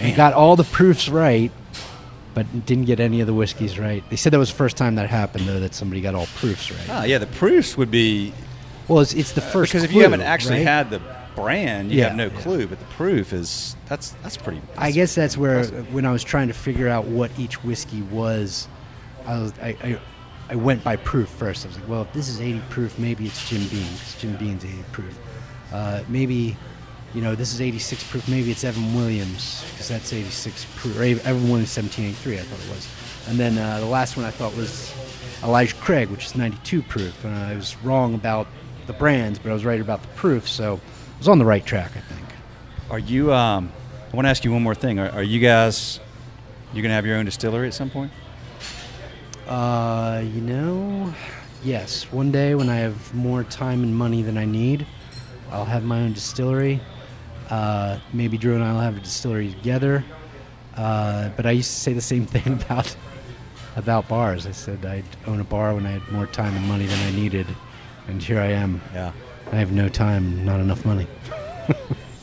[SPEAKER 2] And got all the proofs right, but didn't get any of the whiskeys right. They said that was the first time that happened, though, that somebody got all proofs right.
[SPEAKER 1] Ah, yeah, the proofs would be
[SPEAKER 2] Well, it's, it's the first
[SPEAKER 1] because if
[SPEAKER 2] clue,
[SPEAKER 1] you haven't actually
[SPEAKER 2] right?
[SPEAKER 1] had the brand, you
[SPEAKER 2] Yeah,
[SPEAKER 1] have no
[SPEAKER 2] yeah.
[SPEAKER 1] clue. But the proof is that's that's pretty.
[SPEAKER 2] I guess that's where when I was trying to figure out what each whiskey was, I was I, I, I went by proof first. I was like, well, if this is 80 proof, maybe it's Jim Beam because Jim Beam's 80 proof. Uh, maybe, you know, this is 86 proof. Maybe it's Evan Williams because that's 86 proof. Or Evan Williams 1783, I thought it was. And then uh, the last one I thought was Elijah Craig, which is 92 proof. And I was wrong about the brands, but I was right about the proof. So I was on the right track, I think.
[SPEAKER 1] Are you? Um, I want to ask you one more thing. Are, are you guys? You're gonna have your own distillery at some point?
[SPEAKER 2] Uh, you know, yes. One day when I have more time and money than I need, I'll have my own distillery. Uh, maybe Drew and I will have a distillery together. Uh, but I used to say the same thing about about bars. I said I'd own a bar when I had more time and money than I needed, and here I am.
[SPEAKER 1] Yeah.
[SPEAKER 2] I have no time, not enough money.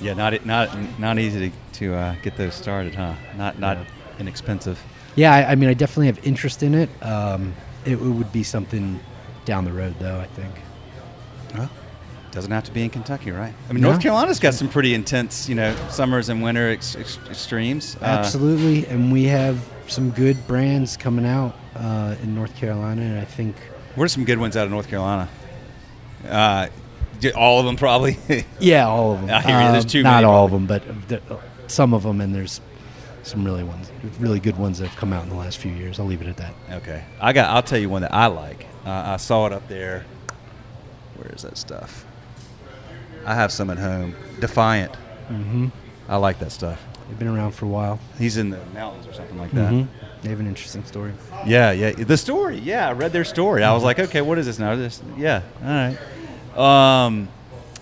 [SPEAKER 1] Yeah, not not not easy to, to uh, get those started, huh? Not not
[SPEAKER 2] Yeah.
[SPEAKER 1] inexpensive.
[SPEAKER 2] Yeah, I, I mean, I definitely have interest in it. Um, it, it would be something down the road, though. I think.
[SPEAKER 1] Well, doesn't have to be in Kentucky, right? I mean,
[SPEAKER 2] No.
[SPEAKER 1] North Carolina's got some pretty intense, you know, summers and winter ex- ex- extremes. Uh,
[SPEAKER 2] Absolutely, and we have some good brands coming out uh, in North Carolina, and I think
[SPEAKER 1] what are some good ones out of North Carolina? Uh, all of them, probably.
[SPEAKER 2] yeah, all of them.
[SPEAKER 1] I hear you. There's
[SPEAKER 2] Um,
[SPEAKER 1] too
[SPEAKER 2] not
[SPEAKER 1] many,
[SPEAKER 2] all of them, but some of them, and there's some really ones, really good ones that have come out in the last few years. I'll leave it at that.
[SPEAKER 1] okay, I got. I'll tell you one that I like. Uh, I saw it up there. Where is that stuff? I have some at home. Defiant.
[SPEAKER 2] Mm-hmm.
[SPEAKER 1] I like that stuff.
[SPEAKER 2] They've been around for a while.
[SPEAKER 1] He's in the mountains or something like that.
[SPEAKER 2] Mhm. They have an interesting story.
[SPEAKER 1] Yeah, yeah. The story. Yeah, I read their story. I was like, okay, what is this now? This, yeah. All right. Um,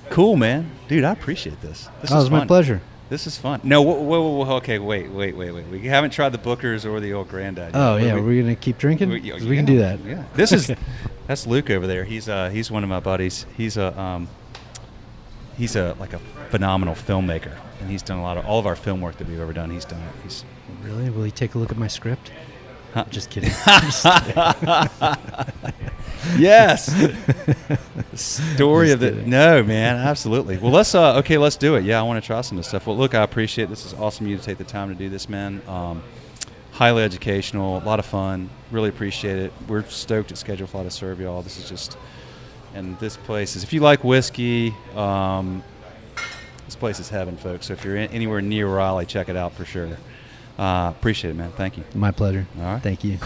[SPEAKER 1] cool, man, dude. I appreciate this. This
[SPEAKER 2] oh, it
[SPEAKER 1] is
[SPEAKER 2] was my pleasure.
[SPEAKER 1] This is fun. No, whoa, whoa, whoa, whoa, okay, wait, wait, wait, wait. We haven't tried the Bookers or the old Granddad. yet.
[SPEAKER 2] Oh yeah,
[SPEAKER 1] we,
[SPEAKER 2] we're gonna keep drinking.
[SPEAKER 1] we- yeah,
[SPEAKER 2] we can do that.
[SPEAKER 1] Yeah. This is that's Luke over there. He's uh he's one of my buddies. He's a um he's a like a phenomenal filmmaker, and he's done a lot of all of our film work that we've ever done. He's done it. He's
[SPEAKER 2] Really? Will he take a look at my script?
[SPEAKER 1] Huh?
[SPEAKER 2] Just kidding. Just kidding.
[SPEAKER 1] yes. Story
[SPEAKER 2] Just
[SPEAKER 1] of the
[SPEAKER 2] kidding.
[SPEAKER 1] no man, absolutely. Well, let's uh, okay, let's do it. Yeah, I want to try some of this stuff. Well, look, I appreciate this. Is awesome you to take the time to do this, man. Um, highly educational, a lot of fun. Really appreciate it. We're stoked at Schedulefly to serve y'all. This is just and this place is if you like whiskey. Um, this place is heaven, folks. So if you're in, anywhere near Raleigh, check it out for sure. Uh, appreciate it, man. Thank you.
[SPEAKER 2] my pleasure.
[SPEAKER 1] All right.
[SPEAKER 2] Thank you.